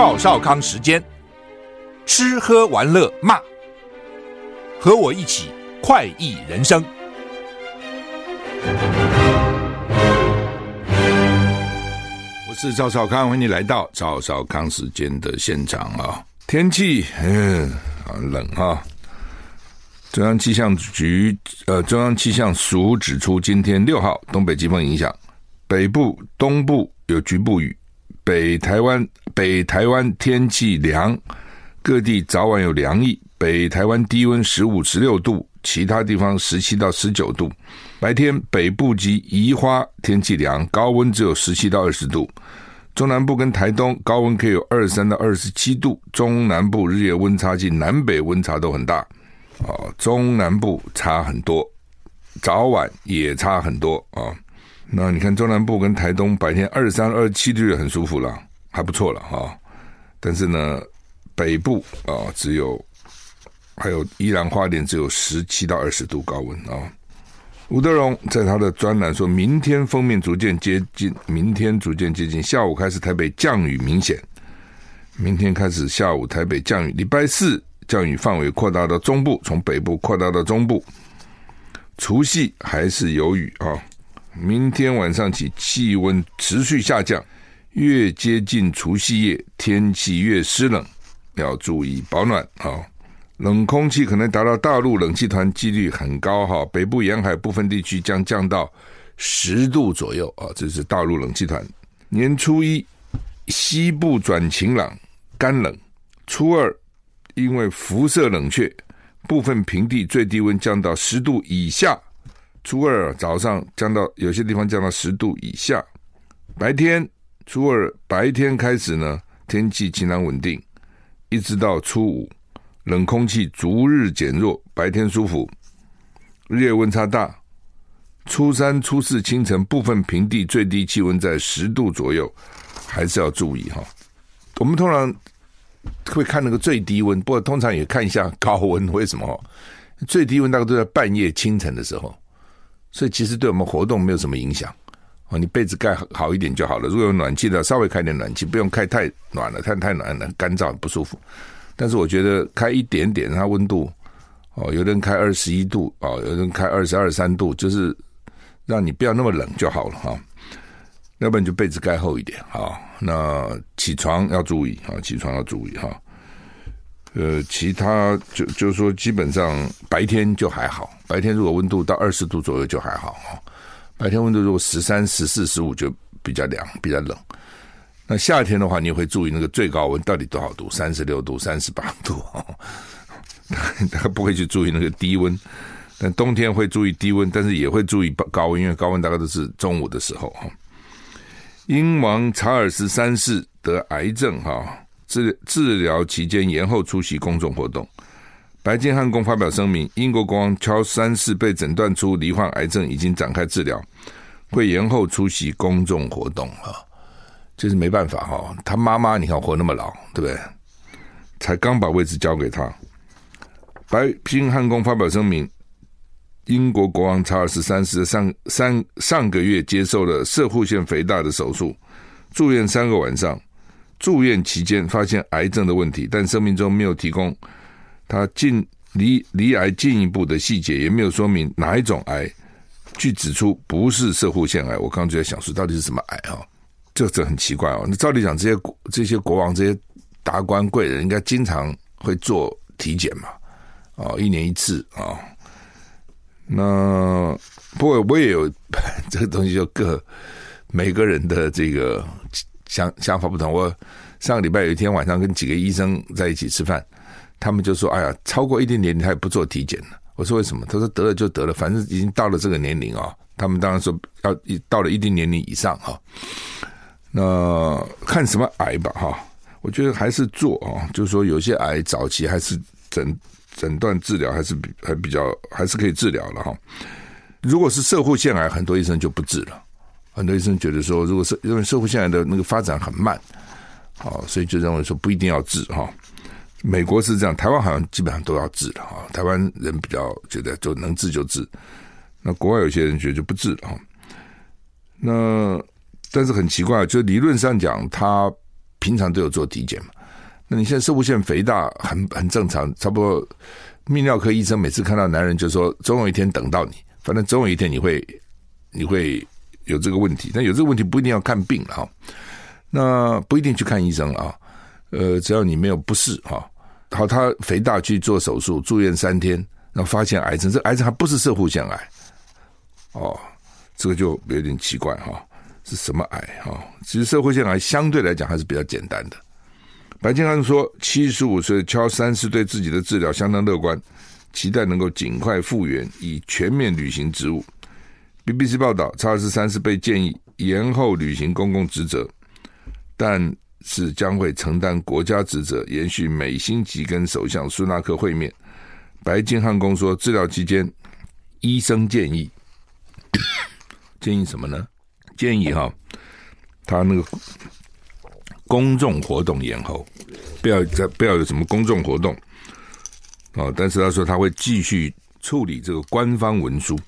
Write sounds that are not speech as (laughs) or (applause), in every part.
赵少康时间，吃喝玩乐骂，和我一起快意人生。我是赵少康，欢迎你来到赵少康时间的现场啊！天气嗯，很冷哈。中央气象局呃，中央气象署指出，今天六号东北季风影响北部、东部有局部雨。北台湾北台湾天气凉，各地早晚有凉意。北台湾低温十五、十六度，其他地方十七到十九度。白天北部及宜花天气凉，高温只有十七到二十度。中南部跟台东高温可以有二三到二十七度。中南部日夜温差近南北温差都很大，哦，中南部差很多，早晚也差很多啊。那你看中南部跟台东白天二三、二七度很舒服了，还不错了哈。但是呢，北部啊只有还有宜兰花莲只有十七到二十度高温啊。吴德荣在他的专栏说，明天封面逐渐接近，明天逐渐接近，下午开始台北降雨明显，明天开始下午台北降雨，礼拜四降雨范围扩大到中部，从北部扩大到中部，除夕还是有雨啊。明天晚上起，气温持续下降，越接近除夕夜，天气越湿冷，要注意保暖啊！冷空气可能达到大陆冷气团，几率很高哈。北部沿海部分地区将降到十度左右啊，这是大陆冷气团。年初一，西部转晴朗，干冷；初二，因为辐射冷却，部分平地最低温降到十度以下。初二早上降到有些地方降到十度以下，白天初二白天开始呢，天气晴朗稳定，一直到初五，冷空气逐日减弱，白天舒服，日夜温差大。初三初四清晨部分平地最低气温在十度左右，还是要注意哈。我们通常会看那个最低温，不过通常也看一下高温。为什么？最低温大概都在半夜清晨的时候。所以其实对我们活动没有什么影响哦，你被子盖好一点就好了。如果有暖气的，稍微开点暖气，不用开太暖了，太太暖了干燥不舒服。但是我觉得开一点点，它温度哦，有的人开二十一度哦，有的人开二十二三度，就是让你不要那么冷就好了哈。要不然就被子盖厚一点啊。那起床要注意啊，起床要注意哈。呃，其他就就是说，基本上白天就还好。白天如果温度到二十度左右就还好哈。白天温度如果十三、十四、十五就比较凉、比较冷。那夏天的话，你会注意那个最高温到底多少度？三十六度、三十八度，(laughs) 他不会去注意那个低温。但冬天会注意低温，但是也会注意高温，因为高温大概都是中午的时候哈。英王查尔斯三世得癌症哈。治治疗期间延后出席公众活动，白金汉宫发表声明：英国国王乔三世被诊断出罹患癌症，已经展开治疗，会延后出席公众活动啊，就是没办法哈。他妈妈你看活那么老，对不对？才刚把位置交给他。白金汉宫发表声明：英国国王查尔斯三世上上上个月接受了射护腺肥大的手术，住院三个晚上。住院期间发现癌症的问题，但声明中没有提供他进离离癌进一步的细节，也没有说明哪一种癌。据指出，不是射护腺癌。我刚刚就在想说，到底是什么癌啊？这这很奇怪哦。那照理讲，这些这些国王、这些达官贵人应该经常会做体检嘛？哦，一年一次啊。那不过我也有 (laughs) 这个东西就各每个人的这个想想法不同。我上个礼拜有一天晚上跟几个医生在一起吃饭，他们就说：“哎呀，超过一定年龄他也不做体检了。”我说：“为什么？”他说：“得了就得了，反正已经到了这个年龄啊、”他们当然说要到了一定年龄以上哈、哦，那看什么癌吧哈。我觉得还是做啊，就是说有些癌早期还是诊诊断治疗还是比还比较还是可以治疗了哈。如果是社会腺癌，很多医生就不治了。很多医生觉得说，如果是因为社会腺癌的那个发展很慢，啊，所以就认为说不一定要治哈。美国是这样，台湾好像基本上都要治了哈。台湾人比较觉得就能治就治，那国外有些人觉得就不治了。那但是很奇怪，就理论上讲，他。平常都有做体检嘛？那你现在摄护腺肥大很很正常，差不多泌尿科医生每次看到男人就说，总有一天等到你，反正总有一天你会你会有这个问题。但有这个问题不一定要看病哈，那不一定去看医生了啊。呃，只要你没有不适哈，好，他肥大去做手术，住院三天，然后发现癌症，这癌症还不是摄护腺癌哦，这个就有点奇怪哈。是什么癌哈？其实摄护腺癌相对来讲还是比较简单的。白金汉说，七十五岁乔三世对自己的治疗相当乐观，期待能够尽快复原，以全面履行职务。BBC 报道，查尔斯三世被建议延后履行公共职责，但是将会承担国家职责，延续每星期跟首相苏纳克会面。白金汉宫说，治疗期间，医生建议 (coughs) 建议什么呢？建议哈，他那个公众活动延后，不要再不要有什么公众活动啊。但是他说他会继续处理这个官方文书，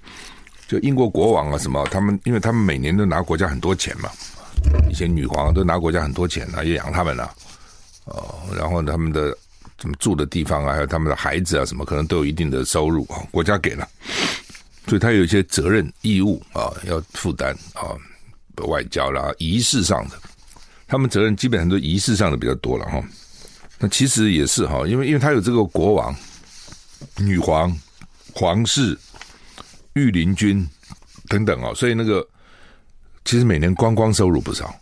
就英国国王啊什么，他们因为他们每年都拿国家很多钱嘛，一些女皇都拿国家很多钱啊，也养他们了哦。然后他们的怎么住的地方啊，还有他们的孩子啊什么，可能都有一定的收入啊，国家给了，所以他有一些责任义务啊要负担啊。外交啦，仪式上的，他们责任基本上都仪式上的比较多了哈。那其实也是哈，因为因为他有这个国王、女皇、皇室、御林军等等啊，所以那个其实每年观光收入不少。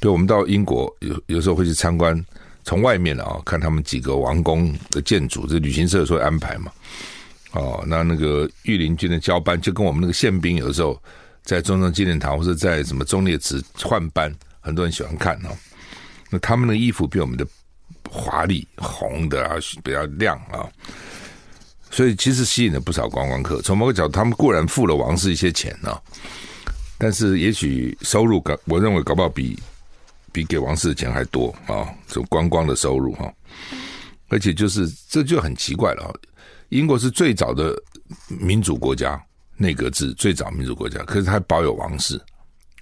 对，我们到英国有有时候会去参观，从外面啊看他们几个王宫的建筑，这旅行社有时候会安排嘛。哦，那那个御林军的交班就跟我们那个宪兵有的时候。在中正纪念堂或者在什么忠烈祠换班，很多人喜欢看哦。那他们的衣服比我们的华丽，红的啊比较亮啊，所以其实吸引了不少观光客。从某个角度，他们固然付了王室一些钱啊，但是也许收入搞，我认为搞不好比比给王室的钱还多啊，这观光的收入哈。而且就是这就很奇怪了，英国是最早的民主国家。内阁制最早民主国家，可是他还保有王室，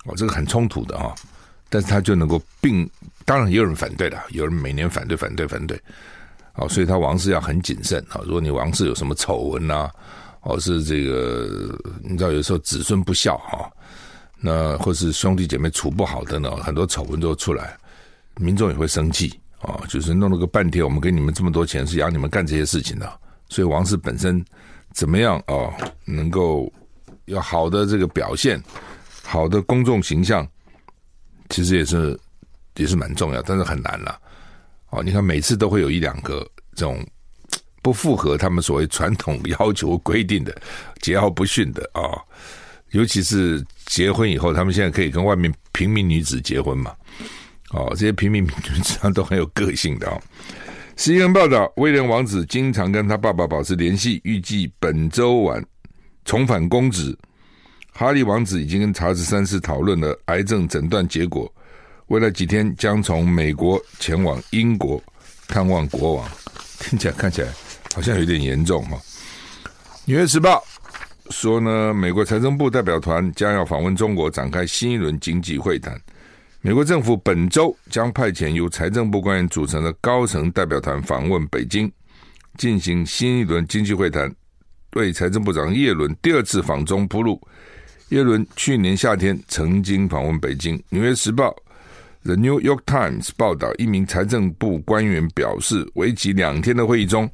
哦，这个很冲突的啊。但是他就能够并，当然也有人反对的，有人每年反对、反对、反对，哦，所以他王室要很谨慎啊。如果你王室有什么丑闻呐，哦，是这个你知道，有时候子孙不孝哈，那或是兄弟姐妹处不好的呢，很多丑闻都出来，民众也会生气啊。就是弄了个半天，我们给你们这么多钱，是养你们干这些事情的，所以王室本身。怎么样哦？能够有好的这个表现，好的公众形象，其实也是也是蛮重要，但是很难了。哦，你看每次都会有一两个这种不符合他们所谓传统要求规定的桀骜不驯的啊，尤其是结婚以后，他们现在可以跟外面平民女子结婚嘛？哦，这些平民女子上都很有个性的哦。CNN 报道，威廉王子经常跟他爸爸保持联系，预计本周晚重返公职。哈利王子已经跟查尔斯三世讨论了癌症诊断结果，未来几天将从美国前往英国探望国王。听起来看起来好像有点严重哈。纽约时报说呢，美国财政部代表团将要访问中国，展开新一轮经济会谈。美国政府本周将派遣由财政部官员组成的高层代表团访问北京，进行新一轮经济会谈，为财政部长叶伦第二次访中铺路。耶伦去年夏天曾经访问北京。《纽约时报》The New York Times 报道，一名财政部官员表示，为期两天的会议中，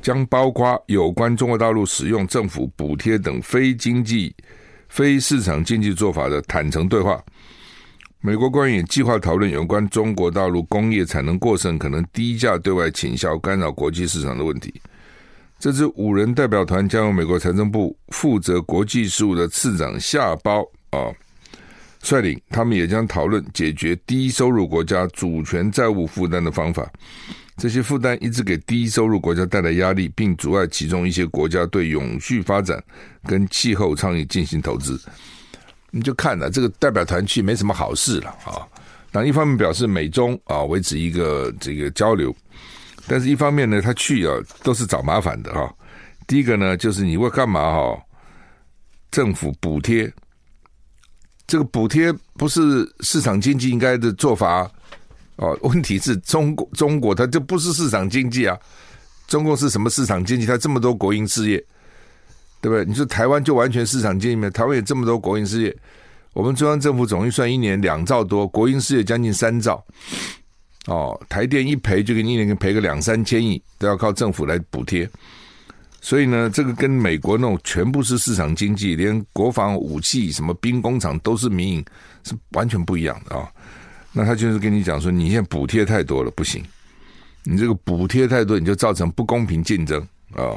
将包括有关中国大陆使用政府补贴等非经济非市场经济做法的坦诚对话。美国官员计划讨论有关中国大陆工业产能过剩，可能低价对外倾销，干扰国际市场的问题。这支五人代表团将由美国财政部负责国际事务的次长夏包啊率领，他们也将讨论解决低收入国家主权债务负担的方法。这些负担一直给低收入国家带来压力，并阻碍其中一些国家对永续发展跟气候倡议进行投资。你就看了这个代表团去没什么好事了啊！那一方面表示美中啊维持一个这个交流。但是，一方面呢，他去啊都是找麻烦的哈。第一个呢，就是你会干嘛哈？政府补贴，这个补贴不是市场经济应该的做法哦。问题是中国，中国它就不是市场经济啊。中国是什么市场经济？它这么多国营事业，对不对？你说台湾就完全市场经济吗？台湾有这么多国营事业，我们中央政府总预算一年两兆多，国营事业将近三兆。哦，台电一赔就给你一年赔个两三千亿，都要靠政府来补贴。所以呢，这个跟美国那种全部是市场经济，连国防武器、什么兵工厂都是民营，是完全不一样的啊、哦。那他就是跟你讲说，你现在补贴太多了，不行。你这个补贴太多，你就造成不公平竞争啊、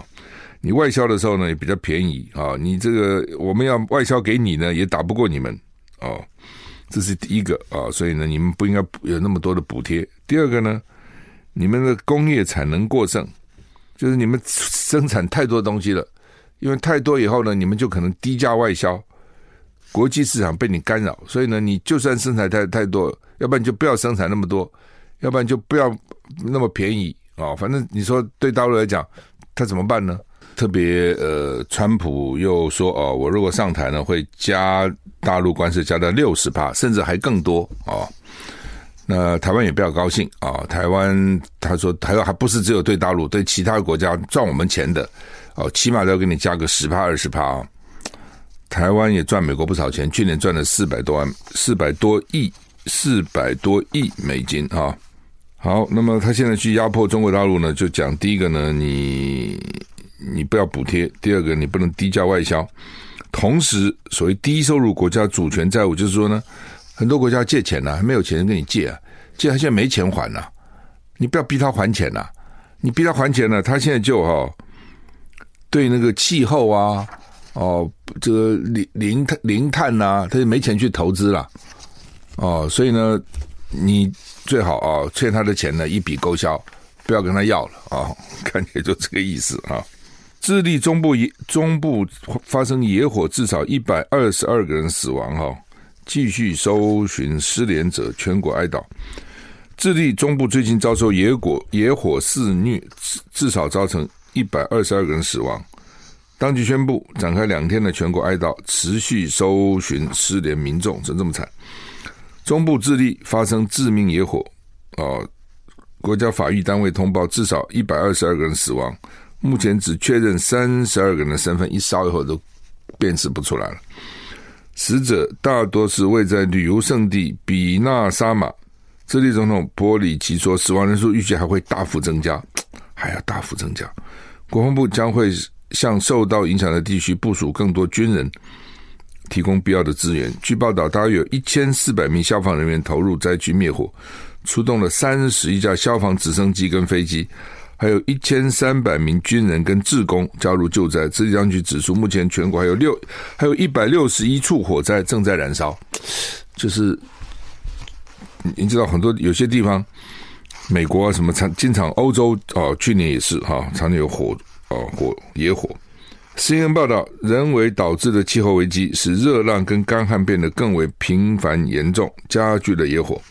你外销的时候呢，也比较便宜啊、你这个我们要外销给你呢，也打不过你们哦。这是第一个啊，所以呢，你们不应该有那么多的补贴。第二个呢，你们的工业产能过剩，就是你们生产太多东西了，因为太多以后呢，你们就可能低价外销，国际市场被你干扰，所以呢，你就算生产太太多，要不然就不要生产那么多，要不然就不要那么便宜啊。反正你说对大陆来讲，他怎么办呢？特别呃，川普又说哦，我如果上台呢，会加大陆关税加到六十趴，甚至还更多啊、哦。那台湾也比较高兴啊、台湾他说台湾还不是只有对大陆，对其他国家赚我们钱的哦，起码都要给你加个十趴二十趴啊。台湾也赚美国不少钱，去年赚了四百多万四百多亿四百多亿美金啊、好，那么他现在去压迫中国大陆呢，就讲第一个呢，你。你不要补贴，第二个你不能低价外销，同时所谓低收入国家主权债务，就是说呢，很多国家借钱呢、啊，还没有钱跟你借啊，借他现在没钱还呐、你不要逼他还钱呐、你逼他还钱呢，他现在就哈、哦，对那个气候啊，哦，这个零零碳零碳呐，他就没钱去投资了，哦，所以呢，你最好啊、欠他的钱呢一笔勾销，不要跟他要了啊、哦，看起来就这个意思啊。智利中部野中部发生野火，至少一百二十二个人死亡。哈，继续搜寻失联者，全国哀悼。智利中部最近遭受野火野火肆虐，至少造成一百二十二个人死亡。当局宣布展开两天的全国哀悼，持续搜寻失联民众。怎这么惨？中部智利发生致命野火，啊，国家法医单位通报至少一百二十二个人死亡。目前只确认三十二个人的身份，一烧以后都辨识不出来了。死者大多是位在旅游胜地比纳沙马。智利总统波里奇说，死亡人数预计还会大幅增加，还要大幅增加。国防部将会向受到影响的地区部署更多军人，提供必要的资源。据报道，大约有一千四百名消防人员投入灾区灭火，出动了三十一架消防直升机跟飞机。还有一千三百名军人跟志工加入救灾。智利当局指出，目前全国还有六，还有一百六十一处火灾正在燃烧。就是你知道，很多有些地方，美国啊什么常经常，欧洲哦，去年也是哈，常常有火哦火野火。CNN 报道，人为导致的气候危机使热浪跟干旱变得更为频繁严重，加剧了野火。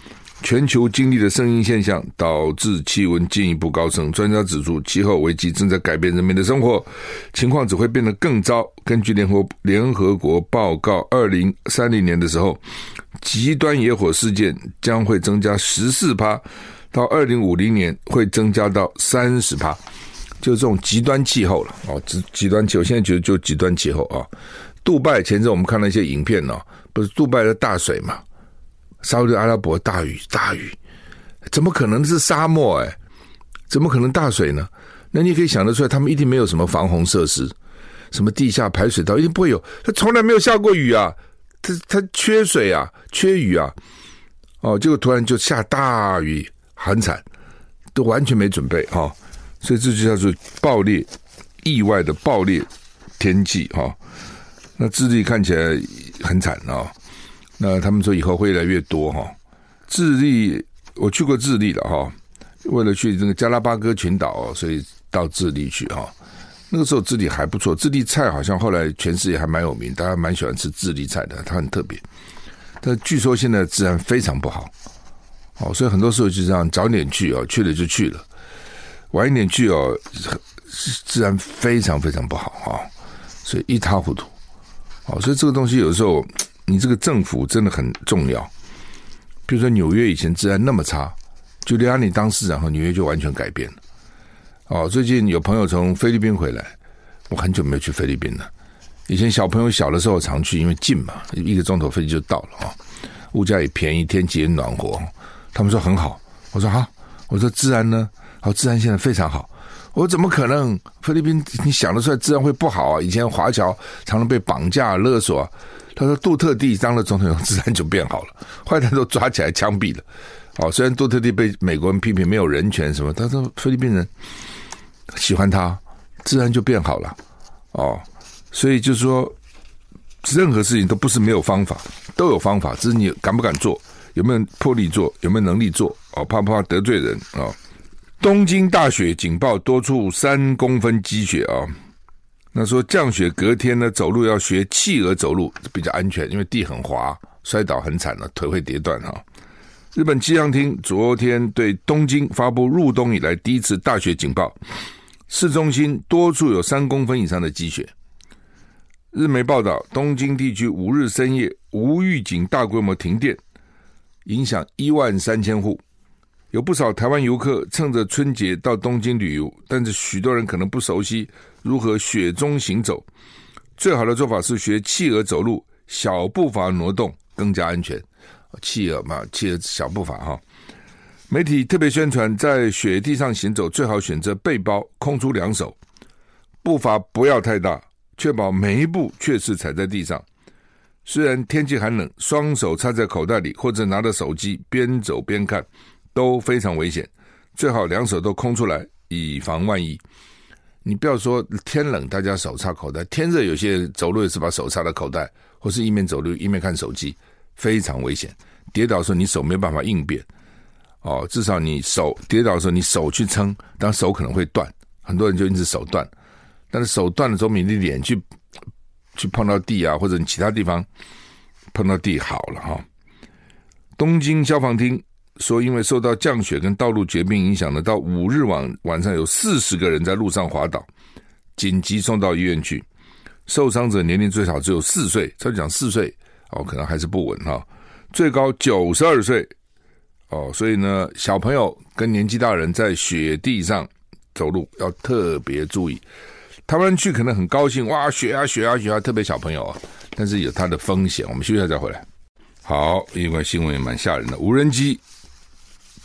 全球经历的声音现象导致气温进一步高升。专家指出，气候危机正在改变人们的生活，情况只会变得更糟。根据联合联合国报告，二零三零年的时候，极端野火事件将会增加十四趴，到二零五零年会增加到三十趴。就这种极端气候了哦，极极端气候，现在觉得就极端气候啊。杜拜前阵我们看了一些影片呢，不是杜拜的大水嘛？沙特阿拉伯大雨，大雨，怎么可能是沙漠？哎，怎么可能大水呢？那你可以想得出来，他们一定没有什么防洪设施。什么地下排水道，一定不会有。它从来没有下过雨啊，它它缺水啊，缺雨啊。哦，结果突然就下大雨，很惨，都完全没准备哈、哦。所以这就叫做暴烈意外的暴烈天气哈、哦。那智利看起来很惨啊、哦。那他们说以后会越来越多哈。智利，我去过智利了哈，为了去这个加拉巴哥群岛，所以到智利去哈。那个时候智利还不错，智利菜好像后来全世界还蛮有名，大家蛮喜欢吃智利菜的，它很特别。但据说现在治安非常不好，哦，所以很多时候就这样早点去哦，去了就去了，晚一点去哦，治安非常非常不好哈，所以一塌糊涂。哦，所以这个东西有时候你这个政府真的很重要。比如说纽约以前治安那么差，就留亚尼当市长后，纽约就完全改变了。哦，最近有朋友从菲律宾回来，我很久没有去菲律宾了。以前小朋友小的时候常去，因为近嘛，一个钟头飞机就到了啊。物价也便宜，天气也暖和。他们说很好，我说好，我说治安呢？好，治安现在非常好。我怎么可能？菲律宾你想得出来治安会不好啊？以前华侨常常被绑架勒索。他说杜特地当了总统，治安就变好了，坏蛋都抓起来枪毙了。哦，虽然杜特地被美国人批评没有人权什么，他说菲律宾人喜欢他，治安就变好了。哦。所以就是说，任何事情都不是没有方法，都有方法，只是你敢不敢做，有没有魄力做，有没有能力做，哦，怕不怕得罪人？哦，东京大雪警报，多处三公分积雪啊，哦。那说降雪隔天呢，走路要学企鹅走路比较安全，因为地很滑，摔倒很惨了，腿会跌断哈，哦。日本气象厅昨天对东京发布入冬以来第一次大雪警报，市中心多处有三公分以上的积雪。日媒报道，东京地区五日深夜无预警大规模停电，影响一万三千户。有不少台湾游客趁着春节到东京旅游，但是许多人可能不熟悉如何雪中行走。最好的做法是学企鹅走路，小步伐挪动更加安全。企鹅嘛，企鹅小步伐哈。媒体特别宣传，在雪地上行走最好选择背包，空出两手，步伐不要太大。确保每一步确实踩在地上。虽然天气寒冷，双手插在口袋里或者拿着手机边走边看都非常危险。最好两手都空出来，以防万一。你不要说天冷大家手插口袋，天热有些走路也是把手插在口袋，或是一面走路一面看手机，非常危险。跌倒的时候你手没办法应变。哦，至少你手跌倒的时候你手去撑，当手可能会断。很多人就因此手断。但是手断了之后，你的脸去去碰到地啊，或者你其他地方碰到地好了哈。东京消防厅说，因为受到降雪跟道路结冰影响呢，到五日晚晚上有四十个人在路上滑倒，紧急送到医院去。受伤者年龄最少只有四岁，他讲四岁哦，可能还是不稳哈。最高九十二岁哦，所以呢，小朋友跟年纪大人在雪地上走路要特别注意。台湾去可能很高兴，哇，雪啊雪啊雪啊，特别小朋友啊，但是有它的风险。我们休息一下再回来。好，另外新闻也蛮吓人的，无人机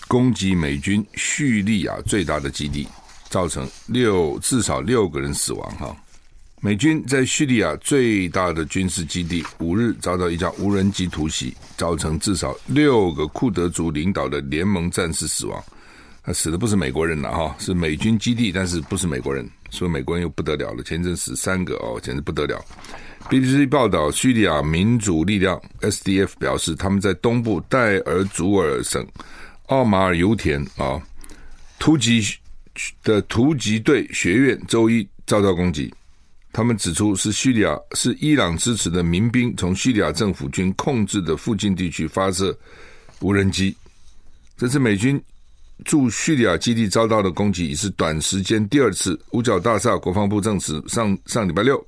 攻击美军叙利亚最大的基地，造成六至少六个人死亡。哈，美军在叙利亚最大的军事基地五日遭到一架无人机突袭，造成至少六个库德族领导的联盟战士死亡。他死的不是美国人了哈，是美军基地，但是不是美国人。所以美国人又不得了了，前阵死三个哦，简直不得了。BBC 报道，叙利亚民主力量 SDF 表示，他们在东部代尔祖尔省奥马尔油田啊，突击的突击队学院周一遭到攻击。他们指出，是叙利亚是伊朗支持的民兵从叙利亚政府军控制的附近地区发射无人机，这是美军。驻叙利亚基地遭到的攻击已是短时间第二次。五角大厦国防部证实，上上礼拜六，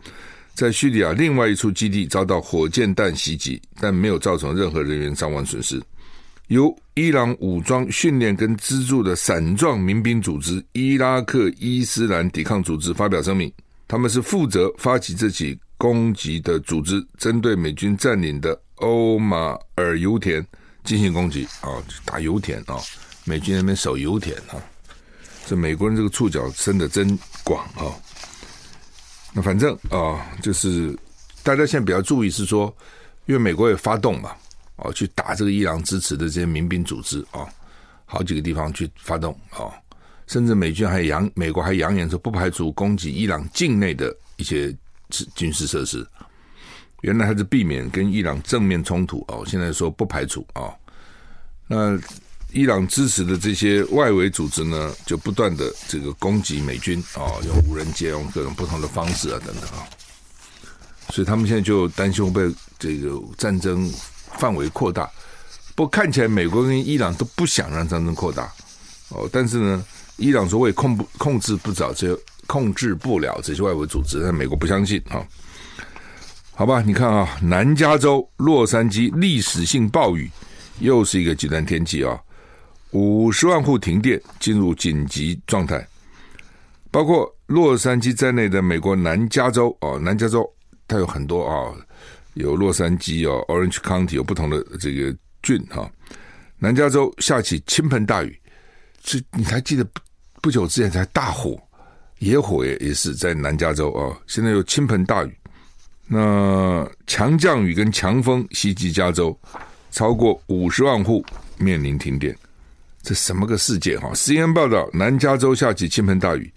在叙利亚另外一处基地遭到火箭弹袭击，但没有造成任何人员伤亡损失。由伊朗武装训练跟资助的伞状民兵组织伊拉克伊斯兰抵抗组织发表声明，他们是负责发起这起攻击的组织，针对美军占领的欧马尔油田进行攻击。啊，打油田啊！美军那边守油田啊，这美国人这个触角伸得真广啊。那反正啊、就是大家现在比较注意是说，因为美国也发动嘛，哦，去打这个伊朗支持的这些民兵组织啊、哦，好几个地方去发动啊、哦，甚至美军还扬，美国还扬言说不排除攻击伊朗境内的一些军事设施。原来还是避免跟伊朗正面冲突哦，现在说不排除啊、哦。那伊朗支持的这些外围组织呢，就不断的这个攻击美军啊、哦，用无人机，用各种不同的方式啊等等啊。所以他们现在就担心被这个战争范围扩大。不过看起来美国跟伊朗都不想让战争扩大哦，但是呢，伊朗说我也控不控制不着这控制不了这些外围组织，但美国不相信啊。好吧，你看啊，南加州洛杉矶历史性暴雨，又是一个极端天气啊，五十万户停电，进入紧急状态。包括洛杉矶在内的美国南加州哦，南加州它有很多啊，有洛杉矶哦，Orange County 有不同的这个郡哈。南加州下起倾盆大雨，这你还记得不不久之前才大火，野火也也是在南加州啊，现在有倾盆大雨。那强降雨跟强风袭击加州，超过五十万户面临停电，这什么个世界哈？CNN 报道，南加州下起倾盆大雨，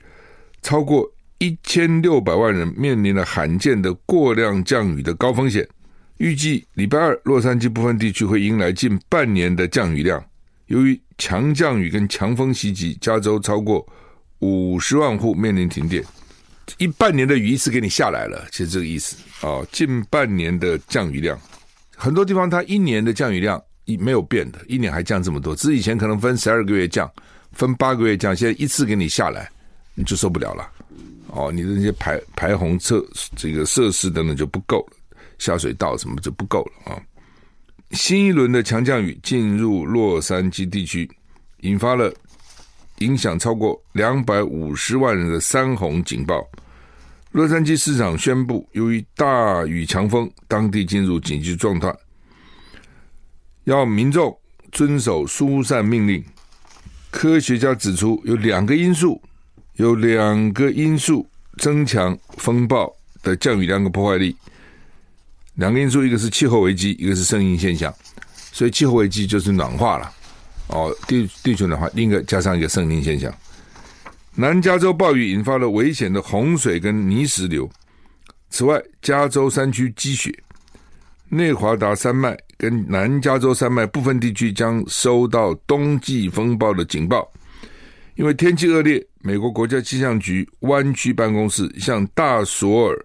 超过一千六百万人面临了罕见的过量降雨的高风险。预计礼拜二，洛杉矶部分地区会迎来近半年的降雨量。由于强降雨跟强风袭击，加州超过五十万户面临停电。一半年的雨一次给你下来了，其实这个意思啊、哦，近半年的降雨量，很多地方它一年的降雨量一没有变的，一年还降这么多，只是以前可能分十二个月降，分八个月降，现在一次给你下来，你就受不了了。哦，你的那些排排洪设这个设施等等就不够了，下水道什么就不够了啊、新一轮的强降雨进入洛杉矶地区，引发了。影响超过两百五十万人的山洪警报，洛杉矶市长宣布，由于大雨强风，当地进入紧急状态，要民众遵守疏散命令。科学家指出，有两个因素，有两个因素增强风暴的降雨量和破坏力。两个因素，一个是气候危机，一个是圣婴现象。所以，气候危机就是暖化了。哦，地地球暖化，另一个加上一个圣婴现象。南加州暴雨引发了危险的洪水跟泥石流。此外，加州山区积雪，内华达山脉跟南加州山脉部分地区将收到冬季风暴的警报。因为天气恶劣，美国国家气象局湾区办公室向大索尔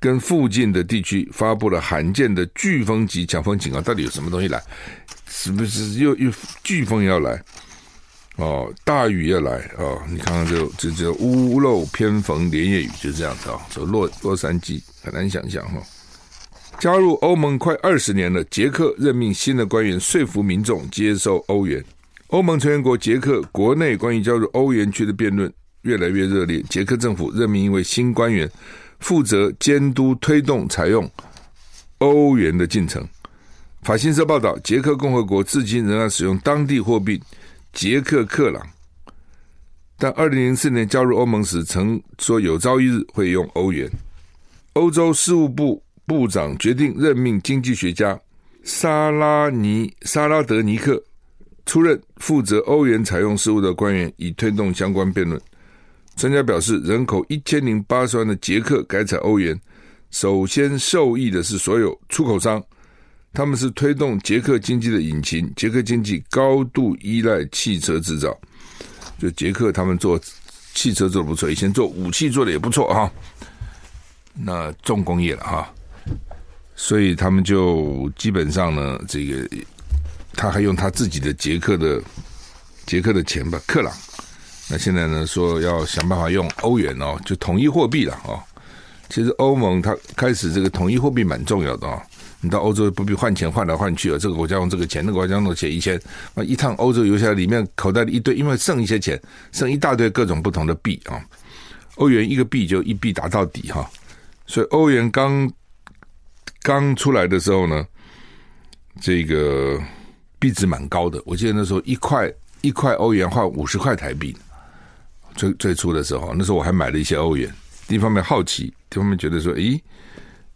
跟附近的地区发布了罕见的飓风级强风警告。到底有什么东西来？是不是又又飓风要来？哦，大雨要来哦！你看看这这这屋漏偏逢连夜雨，就这样子啊！说洛洛杉矶很难想象哈。加入欧盟快二十年了，捷克任命新的官员，说服民众接受欧元。欧盟成员国捷克国内关于加入欧元区的辩论越来越热烈。捷克政府任命一位新官员，负责监督推动采用欧元的进程。法新社报道，捷克共和国至今仍然使用当地货币捷克克朗，但二零零四年加入欧盟时，曾说有朝一日会用欧元。欧洲事务部部长决定任命经济学家萨拉尼萨拉德尼克出任负责欧元采用事务的官员，以推动相关辩论。专家表示，人口一千零八十万的捷克改采欧元，首先受益的是所有出口商。他们是推动捷克经济的引擎。捷克经济高度依赖汽车制造，就捷克他们做汽车做的不错，以前做武器做的也不错哈。那重工业了哈，所以他们就基本上呢，这个他还用他自己的捷克的捷克的钱吧，克朗。那现在呢，说要想办法用欧元哦，就统一货币了哦。其实欧盟它开始这个统一货币蛮重要的哦。你到欧洲不必换钱换来换去了，这个国家用这个钱，那个国家用那个钱，以前啊一趟欧洲游下来，里面口袋里一堆，因为剩一些钱，剩一大堆各种不同的币啊。欧元一个币就一币打到底哈，所以欧元刚刚出来的时候呢，这个币值蛮高的。我记得那时候一块一块欧元换五十块台币，最最初的时候，那时候我还买了一些欧元，一方面好奇，一方面觉得说，咦，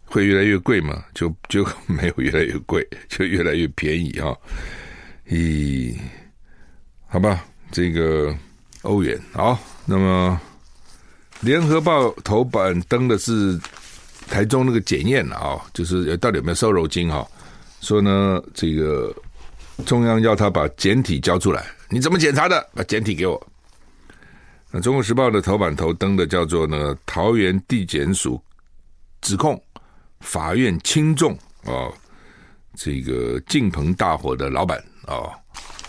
会越来越贵吗？就就没有越来越贵，(laughs) 就越来越便宜啊！咦，好吧，这个欧元好，那么联合报头版登的是台中那个检验啊，就是到底有没有瘦肉精啊？说呢，这个中央要他把简体交出来，你怎么检查的？把简体给我。那《中国时报》的头版头登的叫做呢，桃园地检署指控法院轻重哦，这个敬鹏大火的老板哦，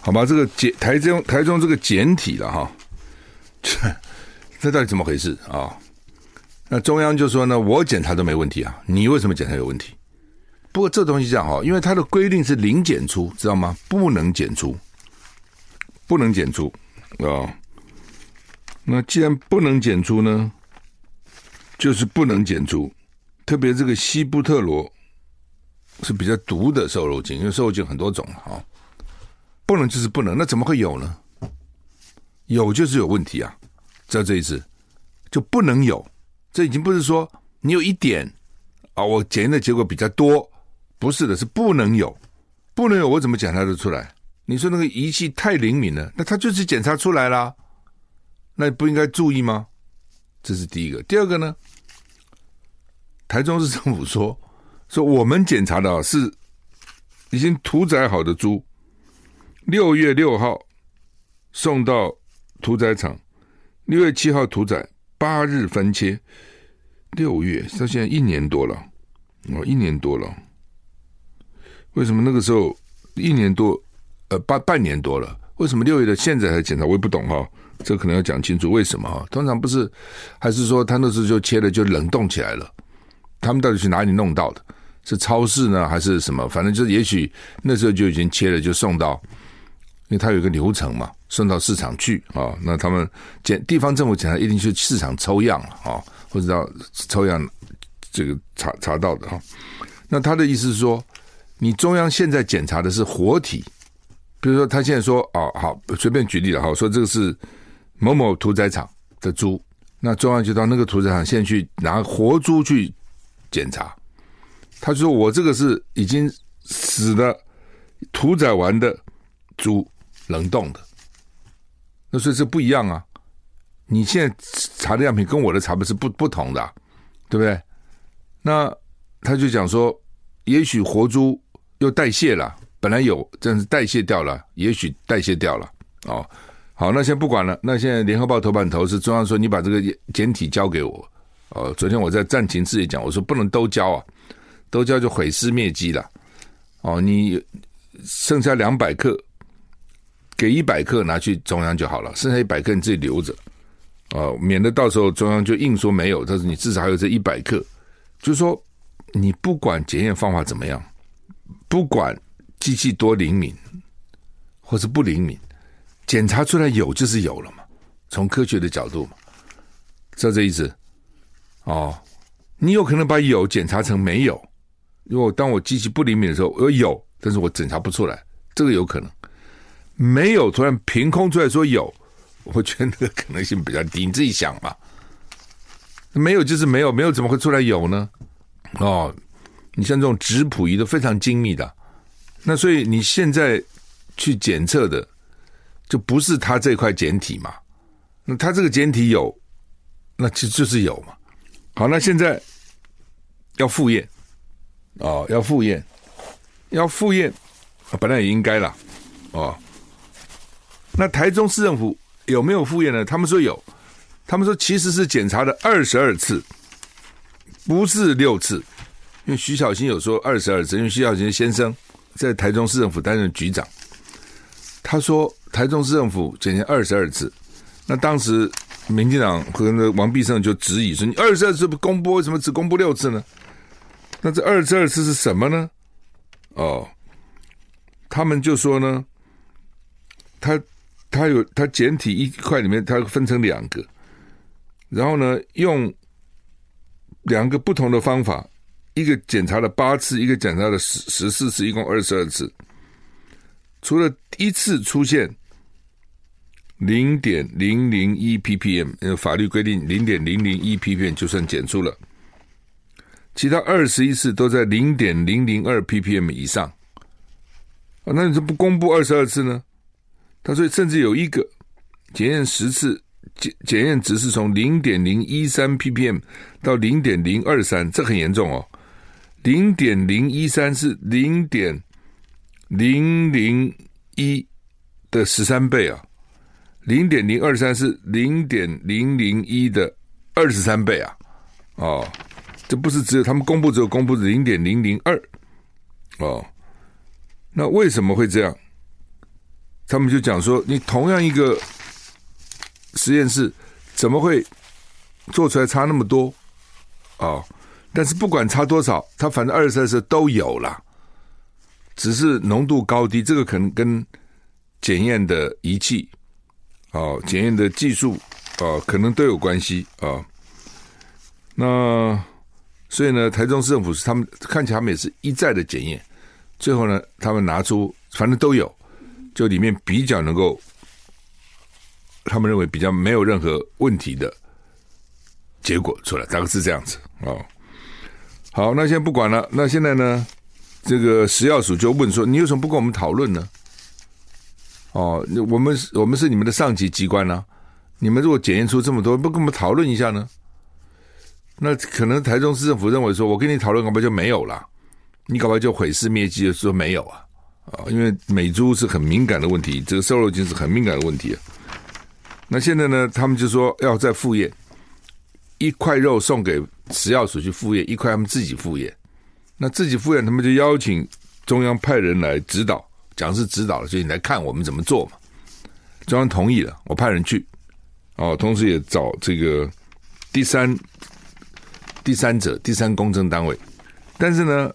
好吧，这个检台中台中这个简体了哈，这 (laughs) 这到底怎么回事啊？那中央就说呢，我检查都没问题啊，你为什么检查有问题？不过这东西这样哈，因为它的规定是零检出，知道吗？不能检出，不能检出啊。那既然不能检出呢，就是不能检出。特别这个西布特罗是比较毒的瘦肉精，因为瘦肉精很多种啊，不能就是不能。那怎么会有呢？有就是有问题啊！知道这一次，就不能有。这已经不是说你有一点啊，我检验的结果比较多，不是的，是不能有，不能有，我怎么检查得出来？你说那个仪器太灵敏了，那他就是检查出来了。那不应该注意吗？这是第一个。第二个呢？台中市政府说说我们检查的是已经屠宰好的猪，六月六号送到屠宰场，六月七号屠宰，八日分切。六月到现在一年多了，哦，一年多了。为什么那个时候一年多？呃，半半年多了，为什么六月的现在才检查？我也不懂哈。这可能要讲清楚为什么哈？通常不是，还是说他那时候就切了就冷冻起来了？他们到底去哪里弄到的？是超市呢，还是什么？反正就也许那时候就已经切了，就送到，因为它有个流程嘛，送到市场去啊。那他们检地方政府检查一定去市场抽样了啊，或者到抽样这个查查到的哈。那他的意思是说，你中央现在检查的是活体，比如说他现在说哦好，随便举例了哈，说这个是。某某屠宰场的猪，那中央就到那个屠宰场，现在去拿活猪去检查。他就说：“我这个是已经死的、屠宰完的猪，冷冻的。”那所以这不一样啊！你现在查的样品跟我的查的是不不同的，对不对？那他就讲说，也许活猪又代谢了，本来有，但是代谢掉了，也许代谢掉了哦。好，那先不管了。那现在联合报头版头是中央说，你把这个检体交给我。哦，昨天我在战情室也讲，我说不能都交啊，都交就毁尸灭迹了。哦，你剩下两百克，给一百克拿去中央就好了，剩下一百克你自己留着。哦，免得到时候中央就硬说没有，但是你至少还有这一百克。就是说，你不管检验方法怎么样，不管机器多灵敏，或是不灵敏。检查出来有就是有了嘛，从科学的角度嘛，知道这意思？哦，你有可能把有检查成没有，如果当我机器不灵敏的时候，我有，但是我检查不出来，这个有可能。没有突然凭空出来说有，我觉得那个可能性比较低，你自己想嘛。没有就是没有，没有怎么会出来有呢？哦，你像这种质谱仪都非常精密的，那所以你现在去检测的。就不是他这块简体嘛？那他这个简体有，那其实就是有嘛。好，那现在要复验哦，要复验，要复验，本来也应该了哦。那台中市政府有没有复验呢？他们说有，他们说其实是检查了二十二次，不是六次。因为徐小新有说二十二次，因为徐小新先生在台中市政府担任局长，他说。台中市政府检验二十二次，那当时民进党和那王必胜就质疑说：“你二十二次不公布，为什么只公布六次呢？”那这二十二次是什么呢？哦，他们就说呢，他他有他简体一块里面，它分成两个，然后呢，用两个不同的方法，一个检查了八次，一个检查了十十四次，一共二十二次，除了一次出现。零点零零一 ppm，呃，法律规定零点零零一 ppm 就算检出了，其他二十一次都在零点零零二 ppm 以上。啊，那你怎么不公布二十二次呢？他说，甚至有一个检验十次，检检验值是从零点零一三 ppm 到零点零二三，这很严重哦。零点零一三是零点零零一的十三倍啊，零点零二三是零点零零一的二十三倍啊，哦，这不是只有他们公布只有公布零点零零二哦。那为什么会这样？他们就讲说，你同样一个实验室，怎么会做出来差那么多？啊、哦，但是不管差多少，它反正二十三都有了，只是浓度高低，这个可能跟检验的仪器、哦，检验的技术，哦，可能都有关系啊、哦。那所以呢，台中市政府是他们看起来他们也是一再的检验。最后呢，他们拿出反正都有，就里面比较能够，他们认为比较没有任何问题的结果出来，大概是这样子哦。好，那先不管了。那现在呢，这个食药署就问说：“你为什么不跟我们讨论呢？”哦，我们我们是你们的上级机关呢、你们如果检验出这么多，不跟我们讨论一下呢？那可能台中市政府认为说：“我跟你讨论，恐怕就没有了。”你搞不好就毁尸灭迹的说没有啊啊！因为美猪是很敏感的问题，这个瘦肉精是很敏感的问题啊。那现在呢，他们就说要再复验一块肉送给食药署去复验，一块他们自己复验。那自己复验，他们就邀请中央派人来指导，讲是指导，所以你来看我们怎么做嘛。中央同意了，我派人去哦，同时也找这个第三第三者、第三公证单位，但是呢。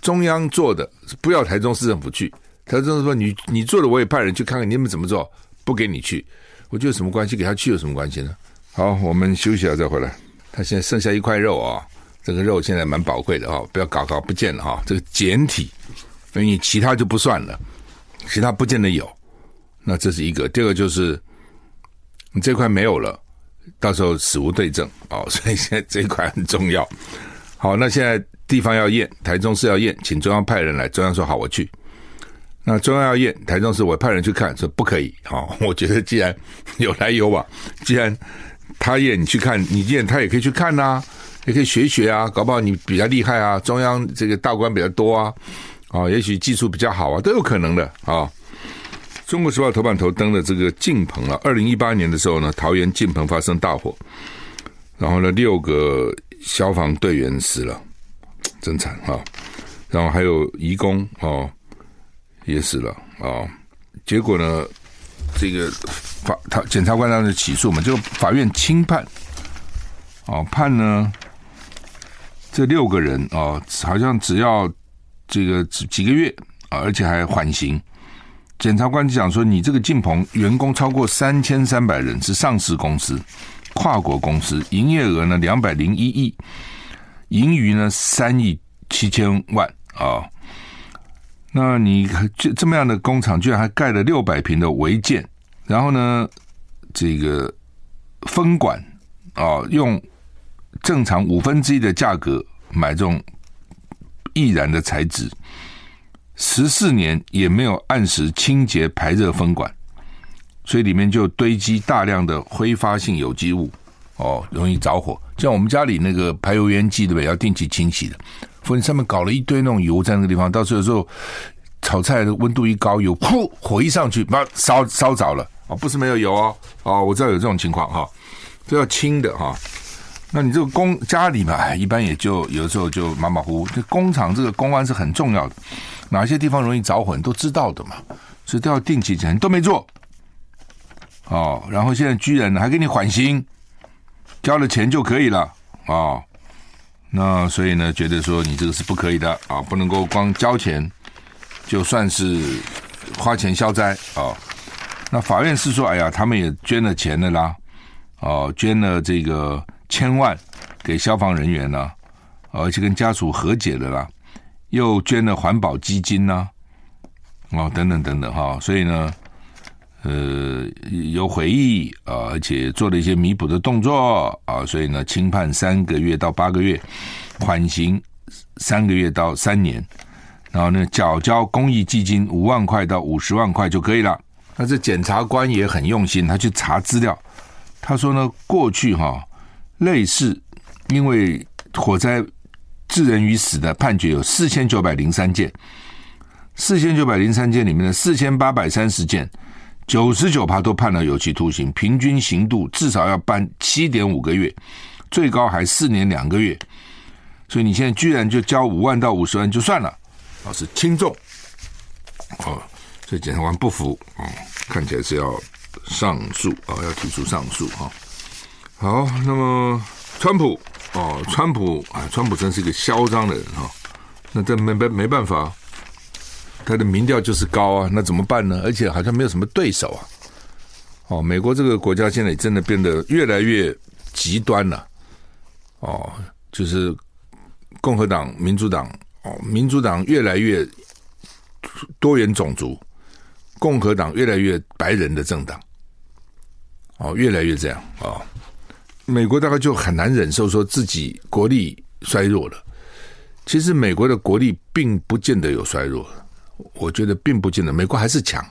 中央做的不要台中市政府去，台中市说你你做的我也派人去看看你们怎么做，不给你去，我觉得有什么关系？给他去有什么关系呢？好，我们休息一下再回来。他现在剩下一块肉啊、哦，这个肉现在蛮宝贵的哈、不要搞搞不见了哈、哦。这个简体，所以你其他就不算了，其他不见得有。那这是一个，第二个就是你这块没有了，到时候死无对证哦，(laughs) 所以现在这一块很重要。好，那现在。地方要验，台中市要验，请中央派人来。中央说好，我去。那中央要验，台中市我派人去看，说不可以。好，(laughs) 我觉得既然有来有往，既然他验你去看，你验他也可以去看呐、也可以学学啊，搞不好你比较厉害啊，中央这个大官比较多啊，啊，也许技术比较好啊，都有可能的啊。中国时报头版头登的这个敬鹏啊，二零一八年的时候呢，桃园敬鹏发生大火，然后呢，六个消防队员死了。真惨啊！然后还有义工哦，也死了啊。结果呢，这个法他检察官当时起诉嘛，就法院轻判哦，判呢这六个人哦，好像只要这个几几个月啊，而且还缓刑。检察官就讲说，你这个敬鹏员工超过三千三百人，是上市公司、跨国公司，营业额呢两百零一亿。盈余呢三亿七千万啊、那你这这么样的工厂，居然还盖了六百平的违建，然后呢，这个分管啊、用正常五分之一的价格买这种易燃的材质，十四年也没有按时清洁排热分管，所以里面就堆积大量的挥发性有机物。哦，容易着火。像我们家里那个排油烟机，对不对？要定期清洗的。否则上面搞了一堆那种油在那个地方，到时候有时候炒菜的温度一高，油噗，火一上去，把烧烧着了。哦，不是没有油哦。哦，我知道有这种情况哈，都要清的哈。那你这个工家里嘛，一般也就有的时候就马马虎虎。这工厂这个公安是很重要的，哪些地方容易着火，你都知道的嘛，所以都要定期检查。你都没做。哦，然后现在居然还给你缓刑。交了钱就可以了啊、哦，那所以呢，觉得说你这个是不可以的啊，不能够光交钱就算是花钱消灾啊、那法院是说，哎呀，他们也捐了钱的啦，哦，捐了这个千万给消防人员呢，而且跟家属和解了啦，又捐了环保基金呢，哦，等等等等哈，所以呢，呃有悔意啊，而且做了一些弥补的动作啊，所以呢，轻判三个月到八个月，缓刑三个月到三年，然后呢，缴交公益基金五万块到五十万块就可以了。那这检察官也很用心，他去查资料，他说呢，过去哈类似因为火灾致人于死的判决有四千九百零三件。四千九百零三件里面的四千八百三十件，九十九趴都判了有期徒刑，平均刑度至少要判七点五个月，最高还四年两个月。所以你现在居然就交五万到五十万就算了，老师轻重哦。所以检察官不服哦，看起来是要上诉啊，要提出上诉哈。好，那么川普哦，川普啊，川普真是一个嚣张的人哈。那这没没没办法。他的民调就是高啊，那怎么办呢？而且好像没有什么对手啊。哦，美国这个国家现在真的变得越来越极端了。哦，就是共和党、民主党哦，民主党越来越多元种族，共和党越来越白人的政党。哦，越来越这样。哦，美国大概就很难忍受说自己国力衰弱了。其实美国的国力并不见得有衰弱。我觉得并不见得，美国还是强，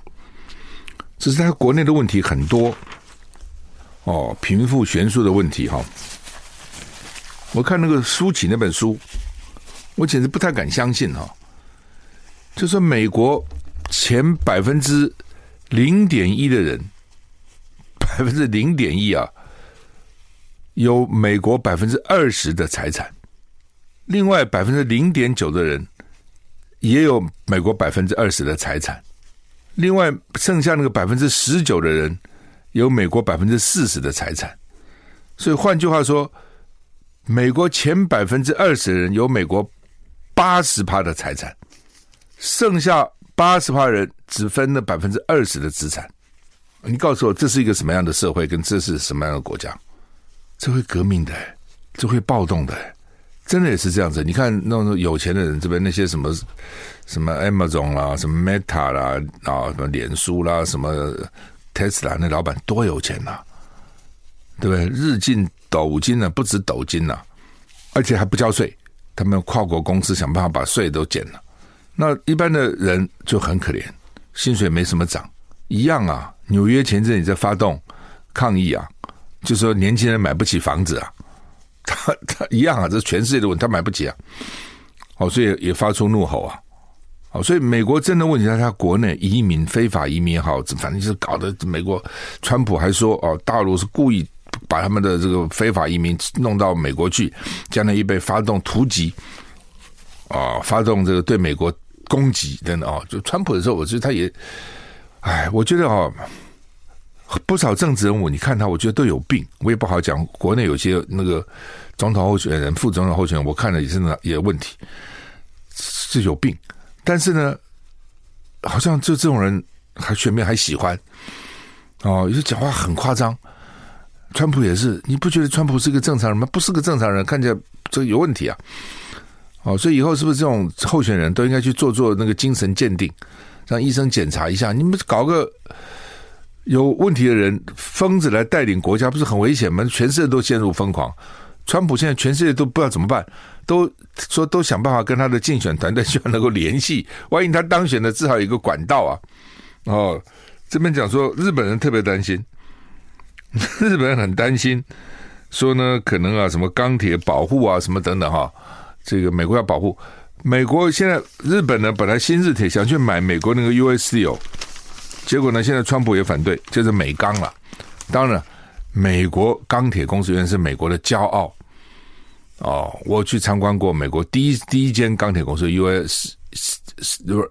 只是它国内的问题很多，哦，贫富悬殊的问题哈。我看那个舒淇那本书，我简直不太敢相信哈。就说美国前百分之零点一的人，百分之零点一啊，有美国百分之二十的财产，另外百分之零点九的人。也有美国百分之二十的财产，另外剩下那个百分之十九的人有美国百分之四十的财产，所以换句话说，美国前百分之二十的人有美国八十趴的财产，剩下八十趴人只分了百分之二十的资产。你告诉我，这是一个什么样的社会？跟这是什么样的国家？这会革命的，这会暴动的。真的也是这样子，你看那种有钱的人这边那些什么什么 Amazon 啦，什么 Meta 啦，啊，什么脸书啦，什么 Tesla 那老板多有钱呐、对不对？日进斗金呢、啊，不止斗金呐、啊，而且还不交税，他们跨国公司想办法把税都减了。那一般的人就很可怜，薪水没什么涨，一样啊。纽约前阵也在发动抗议啊，就说年轻人买不起房子啊。他 (laughs) 他一样啊，这是全世界的问题，他买不起啊，哦，所以也发出怒吼啊，哦，所以美国真的问题在他国内移民非法移民也好，反正就是搞得美国川普还说哦，大陆是故意把他们的这个非法移民弄到美国去，将来预备发动突击啊，发动这个对美国攻击等等啊，就川普的时候，我觉得他也，哎，我觉得啊。不少政治人物，你看他，我觉得都有病。我也不好讲，国内有些那个总统候选人、副总统候选人，我看了也是也有问题，是有病。但是呢，好像就这种人还全面还喜欢哦，有些讲话很夸张。川普也是，你不觉得川普是个正常人吗？不是个正常人，看起来这有问题啊。哦，所以以后是不是这种候选人都应该去做做那个精神鉴定，让医生检查一下？你们搞个。有问题的人，疯子来带领国家，不是很危险吗？全世界都陷入疯狂。川普现在全世界都不知道怎么办，都说都想办法跟他的竞选团队希望能够联系。万一他当选了，至少有一个管道啊。哦，这边讲说日本人特别担心，日本人很担心，说呢可能啊什么钢铁保护啊什么等等哈，这个美国要保护美国。现在日本呢本来新日铁想去买美国那个 USC 哦。结果呢？现在川普也反对，就是美钢了。当然，美国钢铁公司原来是美国的骄傲。哦，我去参观过美国第一第一间钢铁公司 U.S.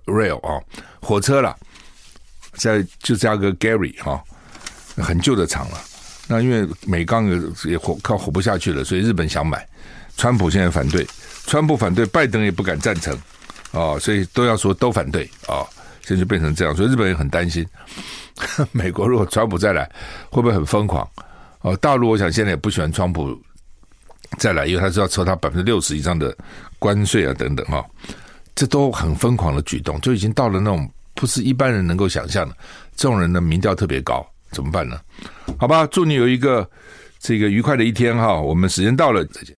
Rail 啊、火车了，在就加个 Gary 哈、哦，很旧的厂了。那因为美钢也也活快活不下去了，所以日本想买。川普现在反对，川普反对，拜登也不敢赞成。哦，所以都要说都反对啊。哦现在就变成这样，所以日本人很担心，(laughs) 美国如果川普再来，会不会很疯狂？哦，大陆我想现在也不喜欢川普再来，因为他是要抽他百分之六十以上的关税啊，等等哈，这都很疯狂的举动，就已经到了那种不是一般人能够想象的。这种人的民调特别高，怎么办呢？好吧，祝你有一个这个愉快的一天哈。我们时间到了，再见。